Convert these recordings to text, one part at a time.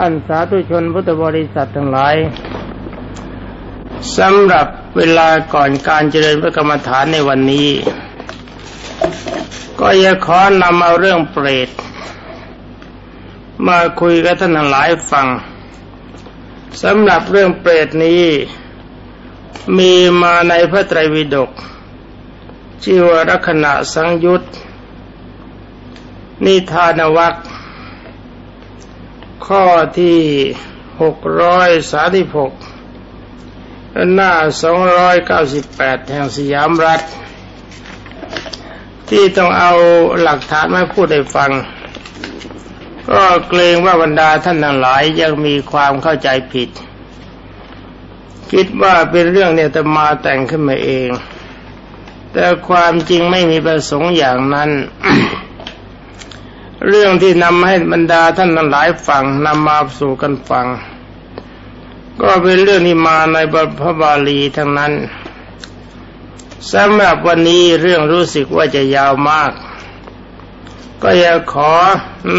ท่านสาธุชนพุทธบริษัททั้งหลายสำหรับเวลาก่อนการเจริญพระกรรมฐานในวันนี้ ก็อยากขอนำเอาเรื่องเปรต มาคุยกับท่านทั้งหลายฟังสำหรับเรื่องเปรตนี้ มีมาในพระไตรปิฎกชื่อว่าลักษณะสังยุตนิทานวัค ข้อที่หกร้อยสาสิบหกหน้าสองร้อยเก้าสิบแปดแห่งสยามรัฐ ที่ต้องเอาหลักฐานมาพูดให้ฟัง ก็เกรงว่าบรรดาท่านทั้งหลายยังมีความเข้าใจผิด คิดว่าเป็นเรื่องเนี่ยแต่มาแต่งขึ้นมาเอง แต่ความจริงไม่มีประสงค์อย่างนั้น เรื่องที่นำให้บรรดาท่านทั้งหลายฟังนำมาสู่กันฟัง ก็เป็นเรื่องที่มาในพระบาลีทั้งนั้นสำหรับวันนี้เรื่องรู้สึกว่าจะยาวมาก ก็อยากขอ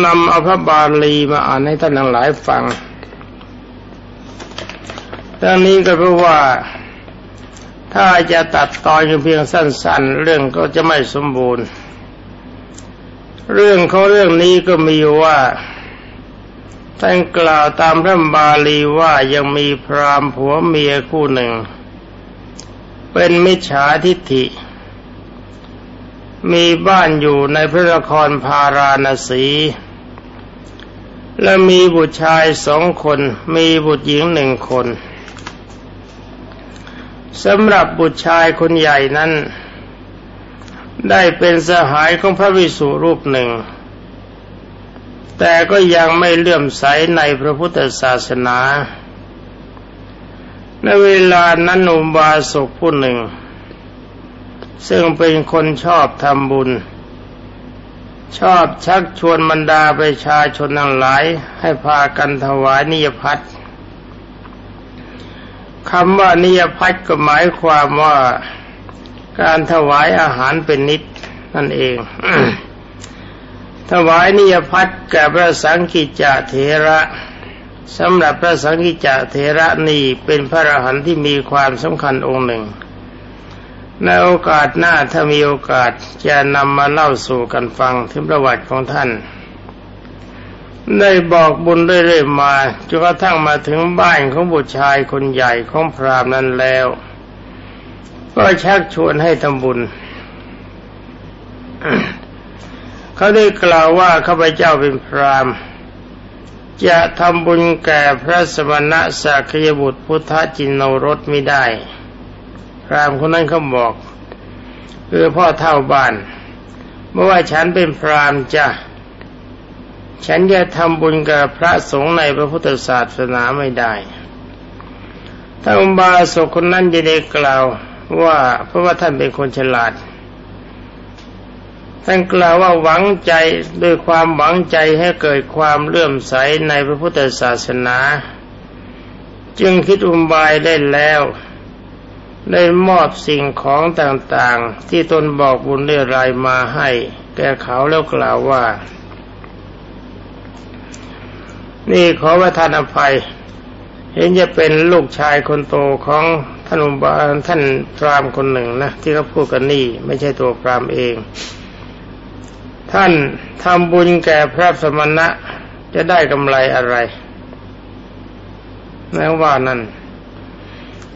นำเอาพระบาลีมาอ่านให้ท่านทั้งหลายฟังทั้งนี้ก็เพราะว่า ถ้าจะตัดตอนเพียงสั้น ๆ เรื่องก็จะไม่สมบูรณ์ เรื่องเขาเรื่องนี้ก็มีว่าท่านกล่าวตามพระบาลีว่ายังมีพรามผัวเมียคู่หนึ่ง เป็นมิจฉาทิฏฐิ มีบ้านอยู่ในพระนครพาราณสี และมีบุตรชายสองคน มีบุตรหญิงหนึ่งคนสำหรับบุตรชายคนใหญ่นั้น ได้เป็นสหายของพระวิสุรูปหนึ่ง แต่ก็ยังไม่เลื่อมใสในพระพุทธศาสนา ในเวลานั้นอุบาสกผู้หนึ่ง ซึ่งเป็นคนชอบทำบุญ ชอบชักชวนบรรดาประชาชนทั้งหลายให้พากันถวายนิยพัฒคำว่านิยพัฒก็หมายความว่า การถวายอาหารเป็นนิดนั่นเอง ถวายนิยพัฒแก่พระสังกิจจเถระสำหรับพระสังกิจจเถระนี่เป็นพระอรหันต์ที่มีความสำคัญองค์หนึ่ง ในโอกาสหน้าถ้ามีโอกาสจะนำมาเล่าสู่กันฟังถึงประวัติของท่าน ได้บอกบุญเรื่อยๆมาจนกระทั่งมาถึงบ้านของบุตรชายคนใหญ่ของพรามนั้นแล้ว ก็ชักชวนให้ทำบุญ เขาได้กล่าวว่าข้าพเจ้าเป็นพรามจะทำบุญแก่พระสมณะสักยบุตรพุทธจินโนรสไม่ได้ พรามคนนั้นเขาบอกคือพ่อเท่าบ้านเมื่อว่าฉันเป็นพรามจะฉันจะทำบุญกับพระสงฆ์ในพระพุทธศาสนาไม่ได้ถ้าอุบาสกคนนั้นจะได้กล่าว ว่าเพราะว่าท่านเป็นคนฉลาด ท่านกล่าวว่าหวังใจด้วยความหวังใจให้เกิดความเลื่อมใสในพระพุทธศาสนา จึงคิดอุบายได้แล้วได้มอบสิ่งของต่างๆ ที่ตนบอกบุญเรื่อรายมาให้ แก่เขาแล้วกล่าวว่า นี่ขอว่าท่านอภัย เห็นจะเป็นลูกชายคนโตของ ท่านอุบาท่านพรามคนหนึ่งนะที่เขาพูดกันนี่ ไม่ใช่ตัวพรามเอง ท่านทำบุญแก่พระสมณะจะได้กำไรอะไรแล้ว่านั่น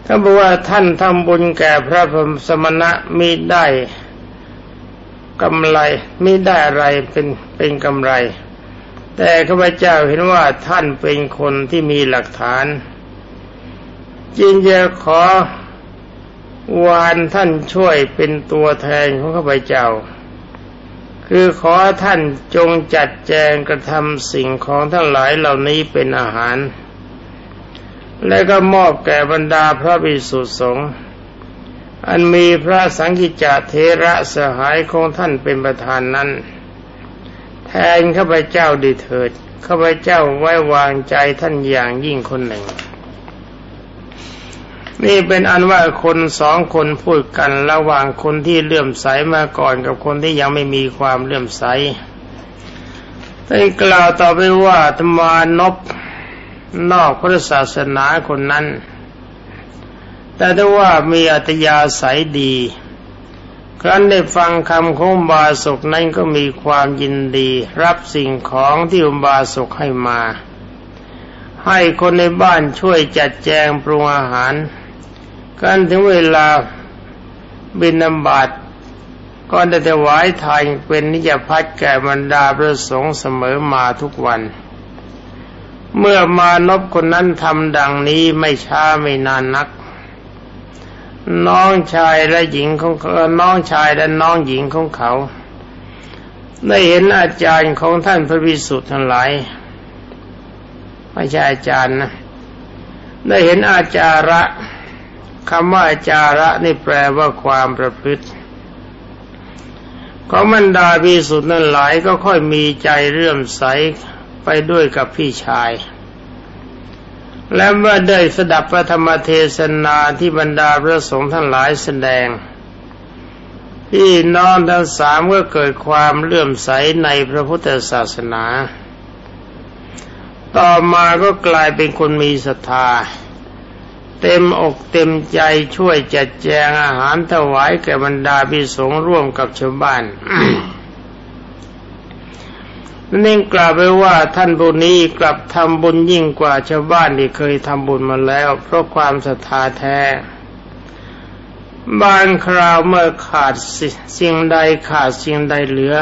ถ้าบอกว่าท่านทำบุญแก่พระสมณะมีได้กำไรมีได้อะไรเป็นเป็นกำไร แต่ข้าพเจ้าเห็นว่าท่านเป็นคนที่มีหลักฐาน จึงจะขอวานท่านช่วยเป็นตัวแทนของข้าพเจ้า คือขอท่านจงจัดแจงกระทำสิ่งของทั้งหลายเหล่านี้เป็นอาหาร และก็มอบแก่บรรดาพระภิกษุสงฆ์อันมีพระสังกิจเทระสหายของท่านเป็นประธานนั้น แทนข้าพเจ้าดีเถิดข้าพเจ้าไว้วางใจท่านอย่างยิ่งคนหนึ่ง นี่เป็นอันว่าคนสองคนพูดกันระหว่างคนที่เลื่อมใสมาก่อนกับคนที่ยังไม่มีความเลื่อมใสได้กล่าวต่อไปว่าธรรมานพนอกพระศาสนาคนนั้น แต่ถ้าว่ามีอัตยาศัยดี ครั้นได้ฟังคำของบาศกนั้นก็มีความยินดี รับสิ่งของที่อุบาสกให้มา ให้คนในบ้านช่วยจัดแจงปรุงอาหาร กันถึงเวลาบินนำบาตก็ได้ถวายทานเป็นนิยพัฒแก่บรรดาพระสงฆ์เสมอมาทุกวัน เมื่อมานพคนนั้นทำดังนี้ไม่ช้าไม่นานนัก น้องชายและหญิงของน้องชายและน้องหญิงของเขา ได้เห็นอาจารย์ของท่านพระวิสุทธ์ทั้งหลาย ไม่ใช่อาจารย์นะ ได้เห็นอาจาระ คำว่าจาระนี่แปลว่าความประพฤติของมันดาพิสุทธ์นั้นหลายก็ค่อยมีใจเรื่มใสไปด้วยกับพี่ชาย และเมื่อได้สดับพระธรรมเทศนาที่บรรดาพระสงฆ์ทั้งหลายแสดง พี่น้องทั้งสามก็เกิดความเลื่อมใสในพระพุทธศาสนา ต่อมาก็กลายเป็นคนมีศรัทธา เต็มอกเต็มใจช่วยจัดแจงอาหารถวายแก่บรรดาพิสงร่วมกับชาวบ้านนั่นกล่าวไปว่าท่านบุญนี้กลับทำบุญยิ่งกว่าชาวบ้านที่เคยทำบุญมาแล้ว เพราะความศรัทธาแท้ บางคราวเมื่อขาดสิ่งใดขาดสิ่งใดเหลือ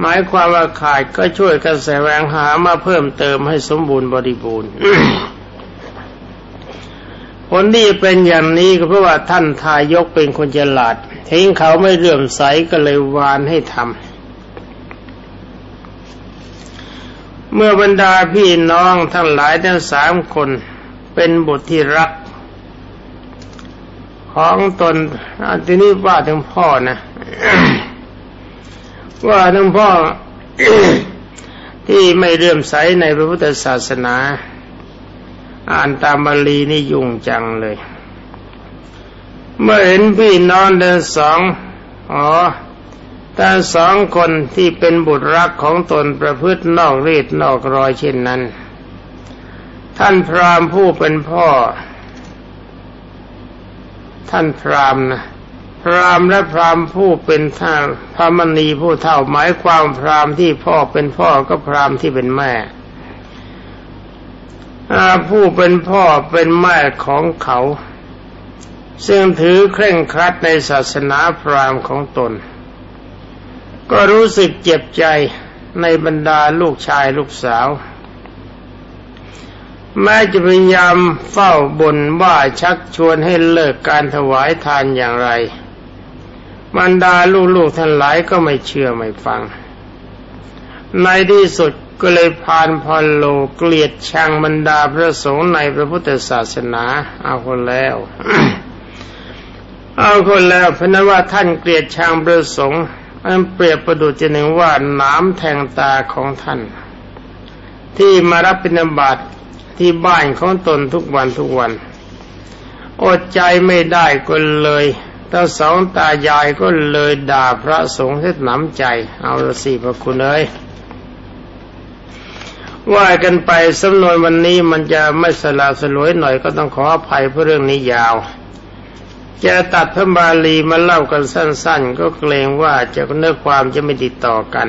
หมายความว่าขาดก็ช่วยกันแสวงหามาเพิ่มเติมให้สมบูรณ์บริบูรณ์ ผลที่เป็นอย่างนี้ก็เพราะว่าท่านทายกเป็นคนฉลาดทิ้งเขาไม่เลื่อมใสก็เลยวานให้ทำเมื่อบรรดาพี่น้องทั้งหลายทั้งสามคนเป็นบุตรที่รัก ของตนอันนี้ว่าถึงพ่อนะ ว่าถึงพ่อที่ไม่เลื่อมใสในพระพุทธศาสนา อ่านตามบาลีนี่ยุ่งจังเลย เมื่อเห็นพี่น้องเดินสองอ๋อแต่สองคนที่เป็นบุตรรักของตนประพฤตินอกรีดนอกรอยเช่นนั้น ท่านพรามผู้เป็นพ่อ ท่านพรามนะพรามและพรามผู้เป็นท่าพระมณีผู้เท่าหมายความพรามที่พ่อเป็นพ่อก็พรามที่เป็นแม่ ผู้เป็นพ่อเป็นแม่ของเขา ซึ่งถือเคร่งครัดในศาสนาพราหมณ์ของตน ก็รู้สึกเจ็บใจในบรรดาลูกชายลูกสาว แม้จะพยายามเฝ้าบนว่าชักชวนให้เลิกการถวายทานอย่างไร บรรดาลูกๆท่านหลายก็ไม่เชื่อไม่ฟัง ในที่สุด ก็เลยพานพอลโลเกลียดชังบรรดาพระสงฆ์ในพระพุทธศาสนา เอาคนแล้ว เอาคนแล้วเพราะว่าท่านเกลียดชังพระสงฆ์อันเปรียบประดุจหนึ่งว่าน้ำแทงตาของท่าน ที่มารับปิณบาตที่บ้านของตนทุกวันทุกวัน อดใจไม่ได้ก็เลยทั้งสองตายายก็เลยด่าพระสงฆ์เสียหนำใจ เอาละสิพระคุณเอ้ย ว่ากันไปสำนวนวันนี้มันจะไม่สลาสลวยหน่อยก็ต้องขออภัยเพราะเรื่องนี้ยาว จะตัดพระบาลีมาเล่ากันสั้น ๆ ก็เกรงว่าจะเนื้อความจะไม่ติดต่อกัน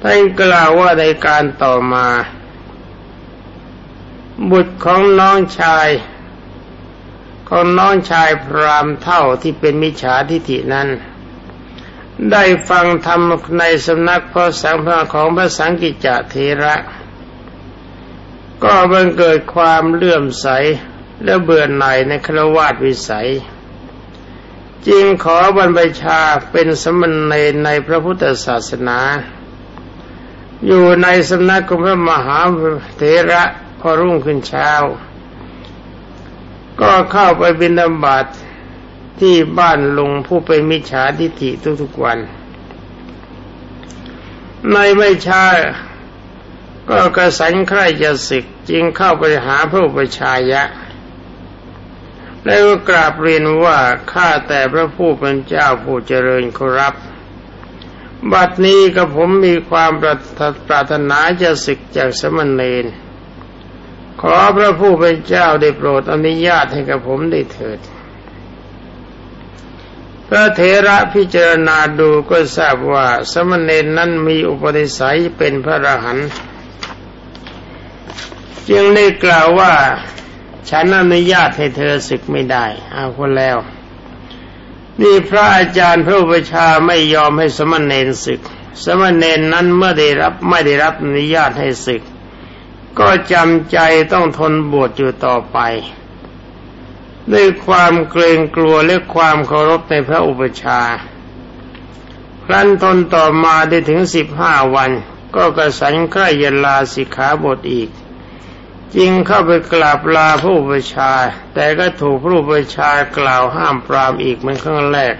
ท่านกล่าวว่าในการต่อมา บุตรของน้องชาย ของน้องชายพรามเท่าที่เป็นมิจฉาทิฐินั้น ได้ฟังธรรมในสำนักพระสังฆาของพระสังกิจเทระ ก็บังเกิดความเลื่อมใสและเบื่อหน่ายในครวาสวิสัยจึงขอบรรพชาเป็นสมณเณรในพระพุทธศาสนา อยู่ในสำนักของพระมหาเถระพอรุ่งขึ้นเช้า ก็เข้าไปบิณฑบาต ที่บ้านลุงผู้เป็นมิจฉาทิฏฐิทุกๆวัน ในไม่ช้าก็กระสันใคร่จะศึกจึงเข้าไปหาพระอุปชายะ แล้วก็กราบเรียนว่าข้าแต่พระผู้เป็นเจ้าผู้เจริญครับ บัดนี้กับผมมีความปรารถนาจะศึกจากสมณเณรขอพระผู้เป็นเจ้าได้โปรดอนุญาตให้กับผมได้เถิด พระเถระพิจารณาดูก็ทราบว่าสมณเณรนั้นมีอุปนิสัยเป็นพระอรหันต์จึงได้กล่าวว่าฉันอนุญาตให้เธอศึกไม่ได้ เอาคนแล้ว นี่พระอาจารย์พระอุปชาไม่ยอมให้สมณเณรศึก สมณเณรนั้นเมื่อได้รับไม่ได้รับอนุญาตให้ศึก ก็จำใจต้องทนบวชอยู่ต่อไป ด้วยความเกรงกลัวและความเคารพในพระอุปชาครั้นทนต่อมาได้ถึงสิบห้าวัน ก็กระสันใกล้ยลาสิกขาบทอีกจึงเข้าไปกราบลาผู้ประชา แต่ก็ถูกผู้ประชากล่าวห้ามปรามอีกเหมือนครั้งแรก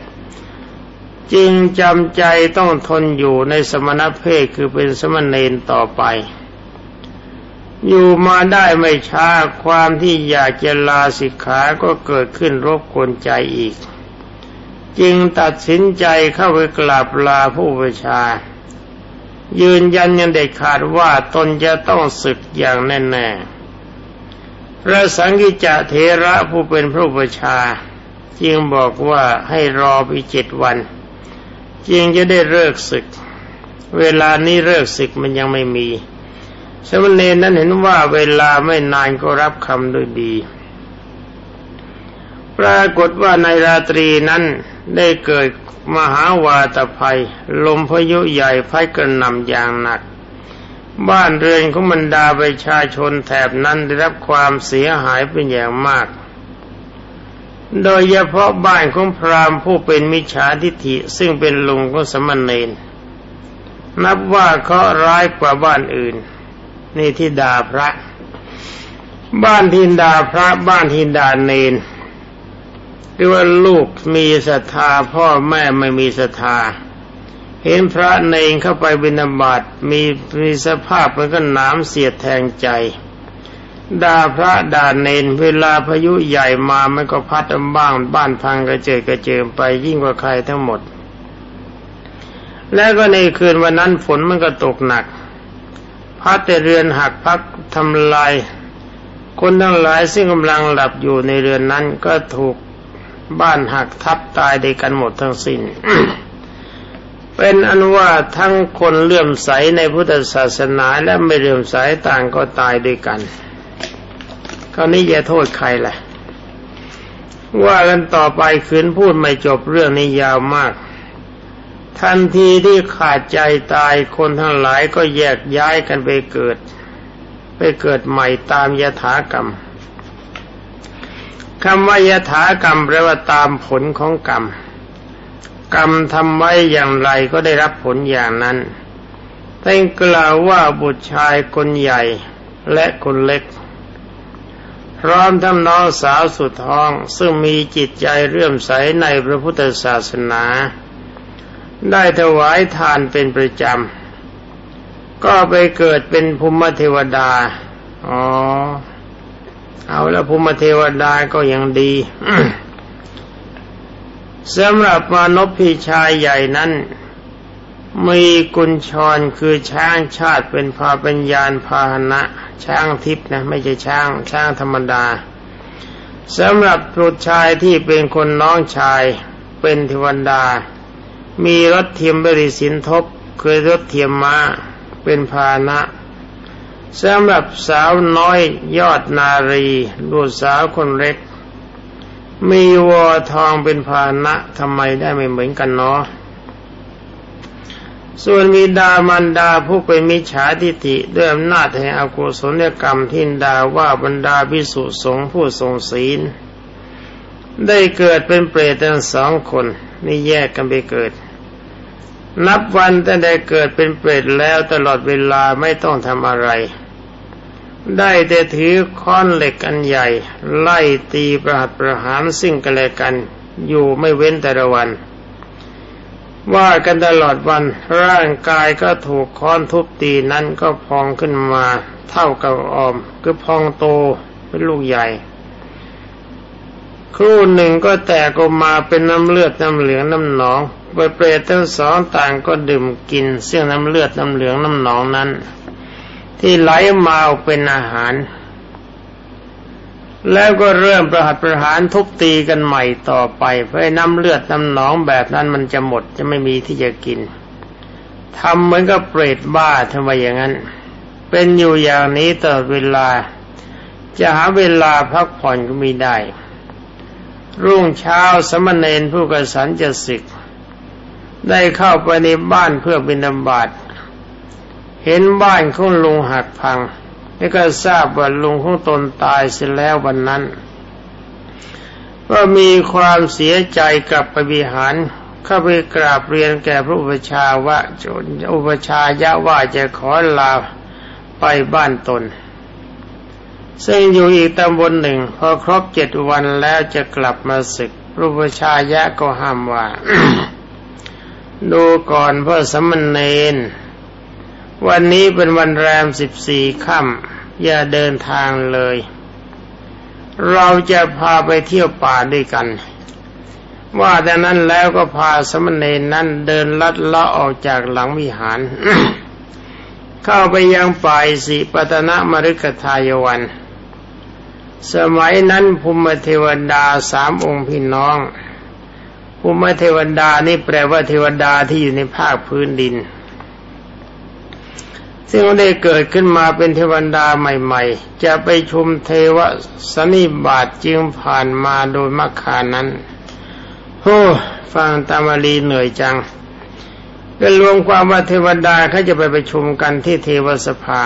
จึงจำใจต้องทนอยู่ในสมณเพศคือเป็นสมณเณรต่อไป อยู่มาได้ไม่ช้าความที่อยากจะลาสิกขาก็เกิดขึ้นรบกวนใจอีก จึงตัดสินใจเข้าไปกราบลาผู้ประชา ยืนยันยังเด็ดขาดว่าตนจะต้องศึกอย่างแน่ๆพระสังกิจเถระผู้เป็นพระประชา จึงบอกว่าให้รอไปเจ็ดวัน จึงจะได้เลิกศึก เวลานี้เลิกศึกมันยังไม่มี สมณเณรนั้นเห็นว่าเวลาไม่นานก็รับคำด้วยดี ปรากฏว่าในราตรีนั้นได้เกิดมหาวาตภัย ลมพายุใหญ่พัดกระหน่ำอย่างหนัก บ้านเรือนของบรรดาประชาชนแถบนั้นได้รับความเสียหายเป็นอย่างมาก โดยเฉพาะบ้านของพราหมณ์ผู้เป็นมิจฉาทิฐิซึ่งเป็นลุงของสมณเณรนับว่าเขาร้ายกว่าบ้านอื่น นี่ที่ด่าพระ บ้านที่ดาพระบ้านที่ดาเนนหรือว่าลูกมีศรัทธาพ่อแม่ไม่มีศรัทธา เห็นพระเนงเข้าไปบิณฑบาตมีมีสภาพมันก็หนามเสียดแทงใจด่าพระด่าเนนเวลาพายุใหญ่มามันก็พัดบ้างบ้านพังกระเจิดกระเจิมไปยิ่งกว่าใครทั้งหมด แล้วก็ในคืนวันนั้นฝนมันก็ตกหนัก พัดแต่เรือนหักพักทำลาย คนทั้งหลายซึ่งกำลังหลับอยู่ในเรือนนั้นก็ถูกบ้านหักทับตายด้วยกันหมดทั้งสิ้น เป็นอันว่าทั้งคนเลื่อมใสในพุทธศาสนาและไม่เลื่อมใสต่างก็ตายด้วยกันคราวนี้จะโทษใครล่ะว่ากันต่อไปคืนพูดไม่จบเรื่องนี้ยาวมาก ทันทีที่ขาดใจตายคนทั้งหลายก็แยกย้ายกันไปเกิด ไปเกิดใหม่ตามยถากรรมคำว่ายถากรรมแปลว่าตามผลของกรรม กรรมทำไว้อย่างไรก็ได้รับผลอย่างนั้นท่านกล่าวว่าบุตรชายคนใหญ่และคนเล็ก พร้อมทั้งน้องสาวสุดท้องซึ่งมีจิตใจเรื่อมใสในพระพุทธศาสนา ได้ถวายทานเป็นประจำ ก็ไปเกิดเป็นภูมิเทวดา อ๋อ เอาแล้วภูมิเทวดาก็ยังดีสำหรับมานพพี่ชายใหญ่นั้น มีกุญชรคือช้างชาติเป็นพาปัญญาณพาหนะ ช้างทิพนะ ไม่ใช่ช้าง ช้างธรรมดาสำหรับบุตรชายที่เป็นคนน้องชายเป็นเทวดา มีรถเทียมบริสินทบคือรถเทียมมา้าเป็นพาหนะสำหรับสาวน้อยยอดนารีลูกสาวคนเล็ก มีวอทองเป็นภาณะทำไมได้ไม่เหมือนกันเนาะส่วนมีดามันดาผู้เป็นมิจฉาทิฏฐิด้วยอำนาจแห่งอกุศลกรรมทินดาว่าบรรดาพิสุสงผู้ทรงศีล ได้เกิดเป็นเปรตทั้งสองคน นี่แยกกันไปเกิด นับวันแต่ได้เกิดเป็นเปรตแล้วตลอดเวลาไม่ต้องทำอะไร ได้แต่ถือค้อนเหล็กอันใหญ่ ไล่ตีประหัตประหารสิ่งกันและกัน อยู่ไม่เว้นแต่ละวัน ว่ากันตลอดวันร่างกายก็ถูกค้อนทุบตีนั้นก็พองขึ้นมา เท่ากับออม คือพองโตเป็นลูกใหญ่ครู่หนึ่งก็แตกออกมาเป็นน้ำเลือดน้ำเหลืองน้ำหนอง ไปเปรตทั้งสองต่างก็ดื่มกินเสี่ยงน้ำเลือดน้ำเหลืองน้ำหนองนั้น ที่ไหลมาเป็นอาหาร แล้วก็เริ่มประหัตประหารทุบตีกันใหม่ต่อไปเพื่อน้ำเลือดน้ำหนองแบบนั้นมันจะหมดจะไม่มีที่จะกินทำเหมือนกับเปรตบ้าทำไมอย่างนั้น เป็นอยู่อย่างนี้ตลอดเวลา จะหาเวลาพักผ่อนก็ไม่ได้ รุ่งเช้าสมณเณรผู้กสันจะศึก ได้เข้าไปในบ้านเพื่อบิณฑบาตเห็นบ้านของลุงหักพัง แล้วก็ทราบว่าลุงของตนตายเสียแล้ววันนั้น ก็มีความเสียใจกับปวิหารเข้าไปกราบเรียนแก่พระอุปชาว่าอุปชายะว่าจะขอลาไปบ้านตน ซึ่งอยู่อีกตำบลหนึ่ง พอครบเจ็ดวันแล้วจะกลับมาศึกพระอุปชายะก็ห้ามว่า ดูก่อนพื่อสมณเณรวันนี้เป็นวันแรมสิบสี่ค่ำอย่าเดินทางเลย เราจะพาไปเที่ยวป่าด้วยกัน ว่าแต่นั้นแล้วก็พาสมณเณรนั้นเดินลัดเลาะออกจากหลังวิหาร เข้าไปยังป่ายสีปตนะมฤคทายวัน สมัยนั้นภูมิเทวดาสามองค์พี่น้อง ภูมิเทวดานี่แปลว่าเทวดาที่อยู่ในภาคพื้นดิน ซึ่งได้เกิดขึ้นมาเป็นเทวดาใหม่ ๆ จะไปชุมเทวสนิบาตจึงผ่านมาโดยมัคคานั้นโอ้ฟังตามลีเหนื่อยจังก็รวมความว่าเทวดาเขาจะไปประชุมกันที่เทวสภา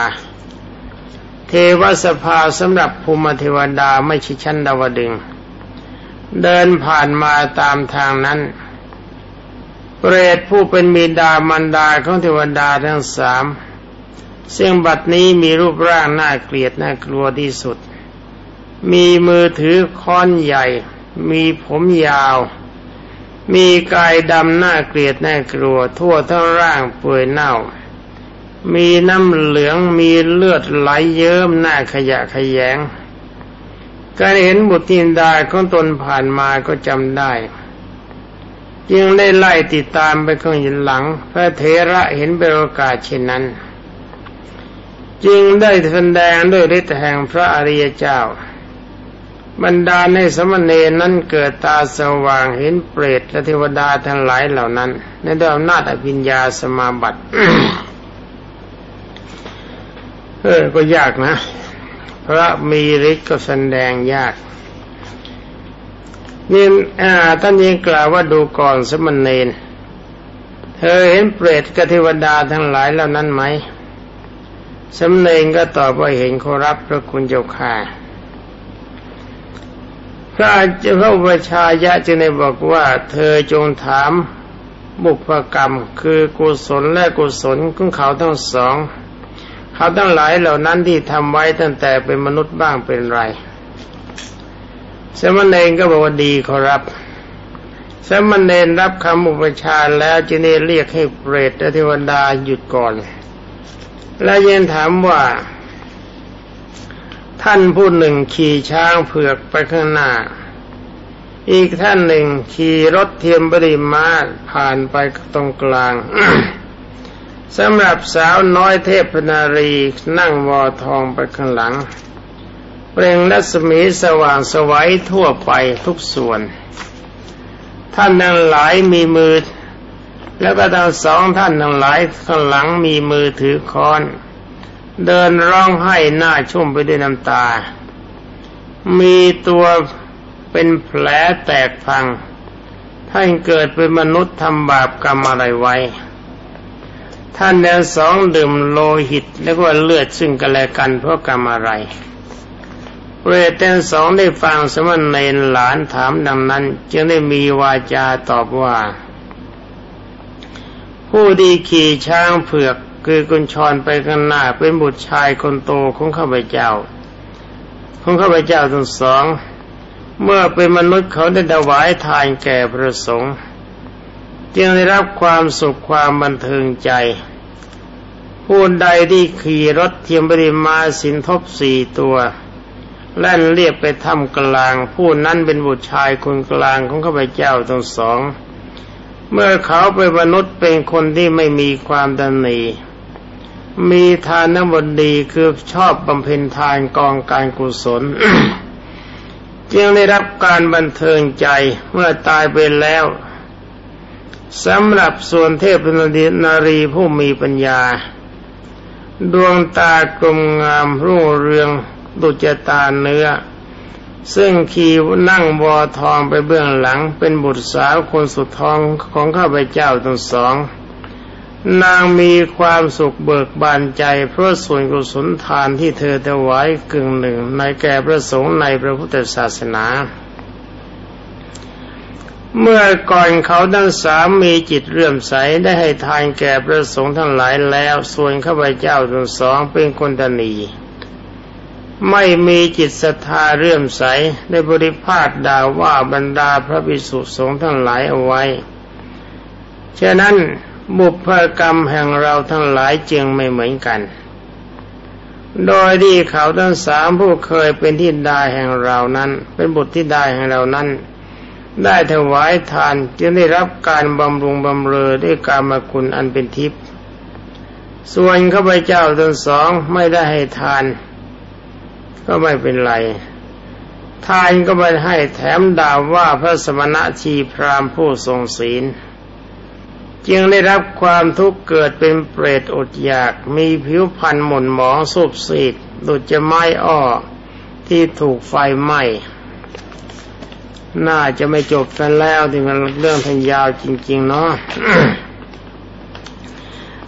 เทวสภาสำหรับภูมิเทวดาไม่ใช่ชั้นดาวดึง เดินผ่านมาตามทางนั้น เปรตผู้เป็นมีดามันดาของเทวดาทั้งสามซึ่งบัดนี้มีรูปร่างน่าเกลียดน่ากลัวที่สุด มีมือถือค้อนใหญ่ มีผมยาว มีกายดำน่าเกลียดน่ากลัว ทั่วทั้งร่างเปื่อยเน่า มีน้ำเหลืองมีเลือดไหลเยิ้มหน้าขยะขยง การเห็นบุตรทินดาของตนผ่านมาก็จำได้จึงได้ไล่ติดตามไปข้างหลัง พระเทระเห็นเป็นโอกาสเช่นนั้น จึงได้แสดงด้วยฤทธิ์แห่งพระอริยเจ้า บรรดาในสมณเณรนั้นเกิดตาสว่างเห็นเปรตและเทวดาทั้งหลายเหล่านั้น ในด้วยอำนาจอภิญญาสมาบัติ เออ ก็ยากนะ พระมีฤทธิ์ก็แสดงยากนี่ท่านยังกล่าวว่าดูก่อนสมณเณรเธอเห็นเปรตกับเทวดาทั้งหลายเหล่านั้นไหมสำเนงก็ตอบว่าเห็นขอรับพระคุณเจ้าค่ะพระเจ้าพระชายะจึงได้บอกว่า เธอจงถามบุพกรรมคือกุศลและกุศลของเขาทั้งสอง เขาทั้งหลายเหล่านั้นที่ทำไว้ตั้งแต่เป็นมนุษย์บ้างเป็นไรสมณเณรก็บอกว่าดีขอรับสมณเณรรับคำอุปชาแล้วจึงได้เรียกให้เปรตเทวดาหยุดก่อน และยังถามว่า ท่านผู้หนึ่งขี่ช้างเผือกไปข้างหน้า อีกท่านหนึ่งขี่รถเทียมบริมาผ่านไปตรงกลาง สำหรับสาวน้อยเทพนารีนั่งวอทองไปข้างหลัง เปล่งรัศมีสว่างสวัยทั่วไปทุกส่วน ท่านทั้งหลายมีมือ แล้วก็ทั้งสองท่านทั้งหลายข้างหลังมีมือถือค้อน เดินร้องไห้หน้าชุ่มไปด้วยน้ำตา มีตัวเป็นแผลแตกพัง ท่านเกิดเป็นมนุษย์ทำบาปกรรมอะไรไว้ ท่านทั้งสองดื่มโลหิตแล้วก็เลือดซึ่งกันและกันเพราะกรรมอะไรเปรตทั้งสองได้ฟังสมณเณรหลานถามดังนั้น จึงได้มีวาจาตอบว่า ผู้ดีขี่ช้างเผือกคือกุญชรไปข้างหน้าเป็นบุตรชายคนโตของข้าพเจ้าของข้าพเจ้าทั้งสอง เมื่อเป็นมนุษย์เขาได้ถวายทานแก่พระสงฆ์ จึงได้รับความสุขความบันเทิงใจ ผู้ใดที่ขี่รถเทียมบริมาสินทบสี่ตัว แล่นเรียบไปทำกลาง ผู้นั้นเป็นบุตรชายคนกลางของข้าพเจ้าทั้งสอง เมื่อเขาเป็นมนุษย์เป็นคนที่ไม่มีความดันหนีมีทานนบดีคือชอบบำเพ็ญทานกองการกุศล จึงได้รับการบันเทิงใจเมื่อตายไปแล้ว สำหรับส่วนเทพนารีผู้มีปัญญา ดวงตากลมงามรุ่งเรืองดุจตาเนื้อ ซึ่งขี่นั่งวอทองไปเบื้องหลังเป็นบุตรสาวคนสุดทองของข้าพเจ้าทั้งสอง นางมีความสุขเบิกบานใจ เพราะส่วนกุศลทานที่เธอถวายกึ่งหนึ่งในแก่พระสงฆ์ในพระพุทธศาสนา เมื่อก่อนเขาทั้งสามมีจิตเรื่อมใสได้ให้ทานแก่พระสงฆ์ทั้งหลายแล้ว ส่วนข้าพเจ้าทั้งสองเป็นคนตนีไม่มีจิตศรัทธาเรื่อมใสได้บริพาทด่าว่าบรรดาพระภิกษุสงฆ์ทั้งหลายเอาไว้ ฉะนั้นบุพกรรมแห่งเราทั้งหลายจึงไม่เหมือนกัน โดยที่เขาทั้งสามผู้เคยเป็นที่ดาแห่งเรานั้น เป็นบุตรที่ดาแห่งเรานั้น ได้ถวายทานจึงได้รับการบำรุงบำเรอด้วยการมาคุณอันเป็นทิพย์ส่วนข้าพเจ้าทั้งสองไม่ได้ให้ทาน ก็ไม่เป็นไร ทานก็ไม่ให้แถมด่าว่าพระสมณะชีพรามผู้ทรงศีล จึงได้รับความทุกข์เกิดเป็นเปรตอดอยาก มีผิวพรรณหม่นหมองสุบสีดดุจจะไม้อ้อที่ถูกไฟไหม้ น่าจะไม่จบกันแล้วที่มันเรื่องทันยาวจริง ๆ เนาะ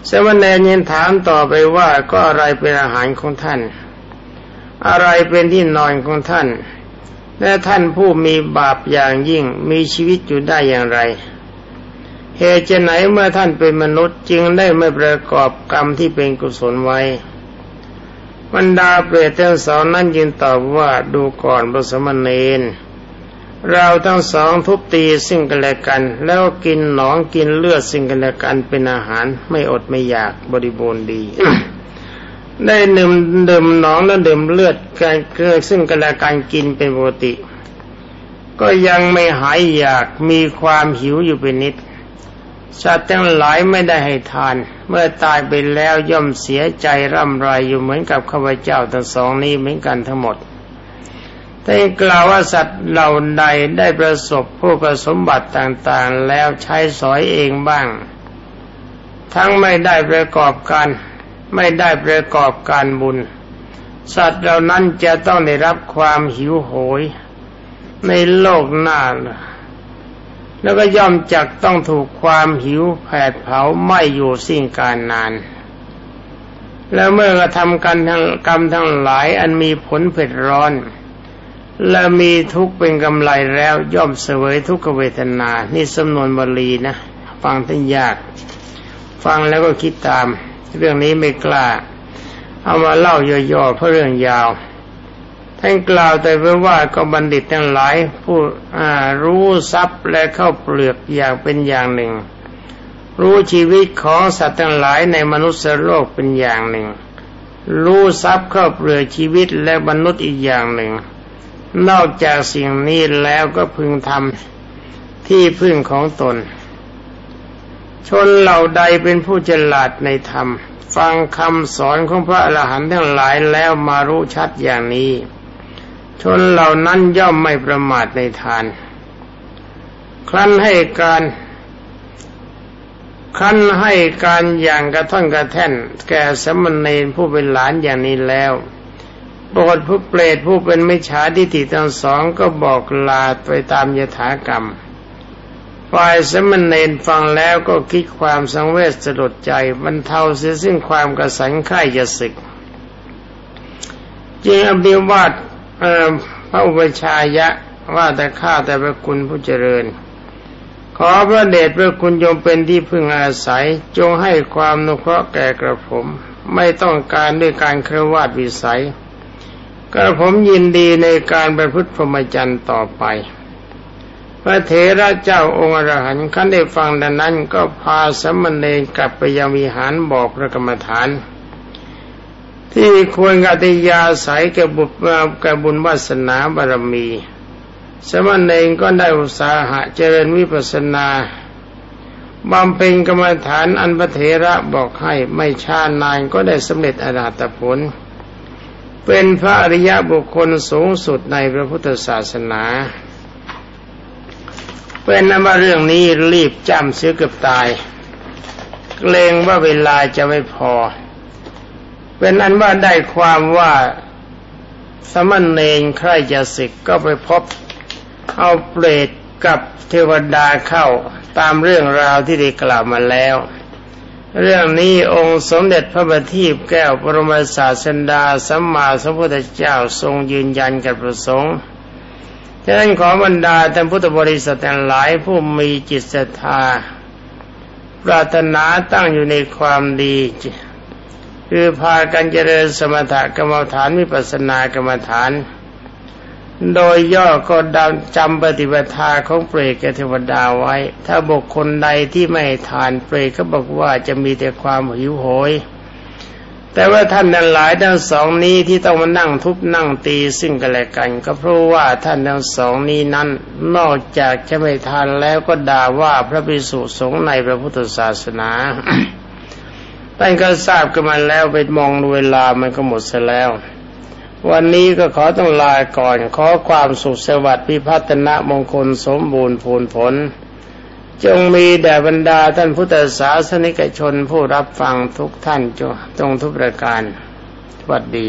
สมณเณรยังถามต่อไปว่าก็อะไรเป็นอาหารของท่าน อะไรเป็นที่นอนของท่าน และท่านผู้มีบาปอย่างยิ่งมีชีวิตอยู่ได้อย่างไร เหตุจะไหนเมื่อท่านเป็นมนุษย์จึงได้ไม่ประกอบกรรมที่เป็นกุศลไว้บรรดาเปรตทั้งสองนั้นยินตอบว่าดูก่อนพระสมณเณร เราทั้งสองทุบตีสิ่งกันและกัน แล้วกินหนองกินเลือดสิ่งกันและกันเป็นอาหารไม่อดไม่อยากบริบูรณ์ดี ได้ดื่มดื่มหนองและดื่มเลือดการเกิดซึ่งกันและกันกินเป็นปกติ ก็ยังไม่หายอยากมีความหิวอยู่เป็นนิดสัตว์ทั้งหลายไม่ได้ให้ทาน เมื่อตายไปแล้วย่อมเสียใจร่ำไรอยู่เหมือนกับข้าพเจ้าทั้งสองนี้เหมือนกันทั้งหมด แต่กล่าวว่าสัตว์เหล่าใดได้ประสบผู้ประสมบัติต่างๆ แล้วใช้สอยเองบ้าง ทั้งไม่ได้ประกอบการไม่ได้ประกอบการบุญ สัตว์เหล่านั้นจะต้องได้รับความหิวโหย ในโลกหน้า แล้วก็ย่อมจักต้องถูกความหิวแผดเผาไม่อยู่สิ่งการนานแล้วเมื่อกระทำกันทั้งกรรมทั้งหลายอันมีผลเผ็ดร้อน และมีทุกข์เป็นกำไรแล้วย่อมเสวยทุกขเวทนา นี่สำนวนบาลีนะ ฟังท่านยาก ฟังแล้วก็คิดตาม เรื่องนี้ไม่กล้า เอามาเล่าย่อๆเพราะเรื่องยาว ท่านกล่าวแต่ว่าก็บัณฑิตทั้งหลายผู้รู้ทรัพย์และเข้าเปลือกอย่างเป็นอย่างหนึ่ง รู้ชีวิตของสัตว์ทั้งหลายในมนุษย์โลกเป็นอย่างหนึ่ง รู้ทรัพย์เข้าเปลือกชีวิตและมนุษย์อีกอย่างหนึ่ง นอกจากสิ่งนี้แล้วก็พึงทำที่พึ่งของตน ชนเหล่าใดเป็นผู้ฉลาดในธรรม ฟังคำสอนของพระอรหันต์ทั้งหลายแล้วมารู้ชัดอย่างนี้ ชนเหล่านั้นย่อมไม่ประมาทในทาน ครั้นให้การครั้นให้การอย่างกระท่อนกระแท่น แก่สมณเณรผู้เป็นหลานอย่างนี้แล้ว โปรดผู้เปรตผู้เป็นมิจฉาทิฏฐิทั้งสองก็บอกลาไปตามยถากรรมฝ่ายสมณเณรฟังแล้วก็คิดความสังเวชสลดใจบรรเทาเสียซึ่งความกระสันข่ายจะสึก จึงอภิวาทพระอุปชายะว่าแต่ข้าแต่พระคุณผู้เจริญ ขอพระเดชพระคุณยมเป็นที่พึ่งอาศัย จงให้ความนุเคราะห์แก่กระผม ไม่ต้องการด้วยการเครวาดวิสัย กระผมยินดีในการประพฤติพรหมจรรย์ต่อไป พระเถระเจ้าองค์อรหันต์ขั้นได้ฟังดังนั้นก็พาสมณเณรกลับไปยังวิหารบอกพระกรรมฐาน ที่ควรกติยาสายแก่บุญแก่บุญวาสนาบารมี สมณเองก็ได้อุตสาหะเจริญวิปัสนาบำเพ็ญกรรมฐานอันพระเถระบอกให้ไม่ช้านานก็ได้สำเร็จอรหัตผล เป็นพระอริยบุคคลสูงสุดในพระพุทธศาสนา เป็นนว่าเรื่องนี้รีบจำเสียเกือบตายเกรงว่าเวลาจะไม่พอ เป็นอันว่าได้ความว่าสมณเณรใครจะศึกก็ไปพบเอาเปรตกับเทวดาเข้าตามเรื่องราวที่ได้กล่าวมาแล้ว เรื่องนี้องค์สมเด็จพระบัณฑิตแก้วปรมศาสดาสัมมาสัมพุทธเจ้าทรงยืนยันกับประสงค์ฉะนั้นขอบรรดาท่านพุทธบริษัทหลายผู้มีจิตศรัทธา ปรารถนาตั้งอยู่ในความดี คือพากันเจริญสมถกรรมฐานวิปัสสนากรรมฐาน โดยย่อก็ดำจำปฏิบัติของเปรตกับเทวดาไว้ ถ้าบุคคลใดที่ไม่ทานเปรตก็บอกว่าจะมีแต่ความหิวโหย แต่ว่าท่านนั้นหลายทั้งสองนี้ที่ต้องมานั่งทุบนั่งตีซึ่งกันและกัน ก็เพราะว่าท่านทั้งสองนี้นั้น นอกจากจะไม่ทานแล้วก็ด่าว่าพระภิกษุสงฆ์ในพระพุทธศาสนาท่านก็ทราบกันมาแล้วไปมองเวลามันก็หมดซะแล้ว วันนี้ก็ขอต้องลาก่อน ขอความสุขสวัสดิ์พิพัฒนมงคลสมบูรณ์ผลผล จงมีแด่บรรดาท่านพุทธศาสนิกชนผู้รับฟังทุกท่านจงทุกประการสวัสดี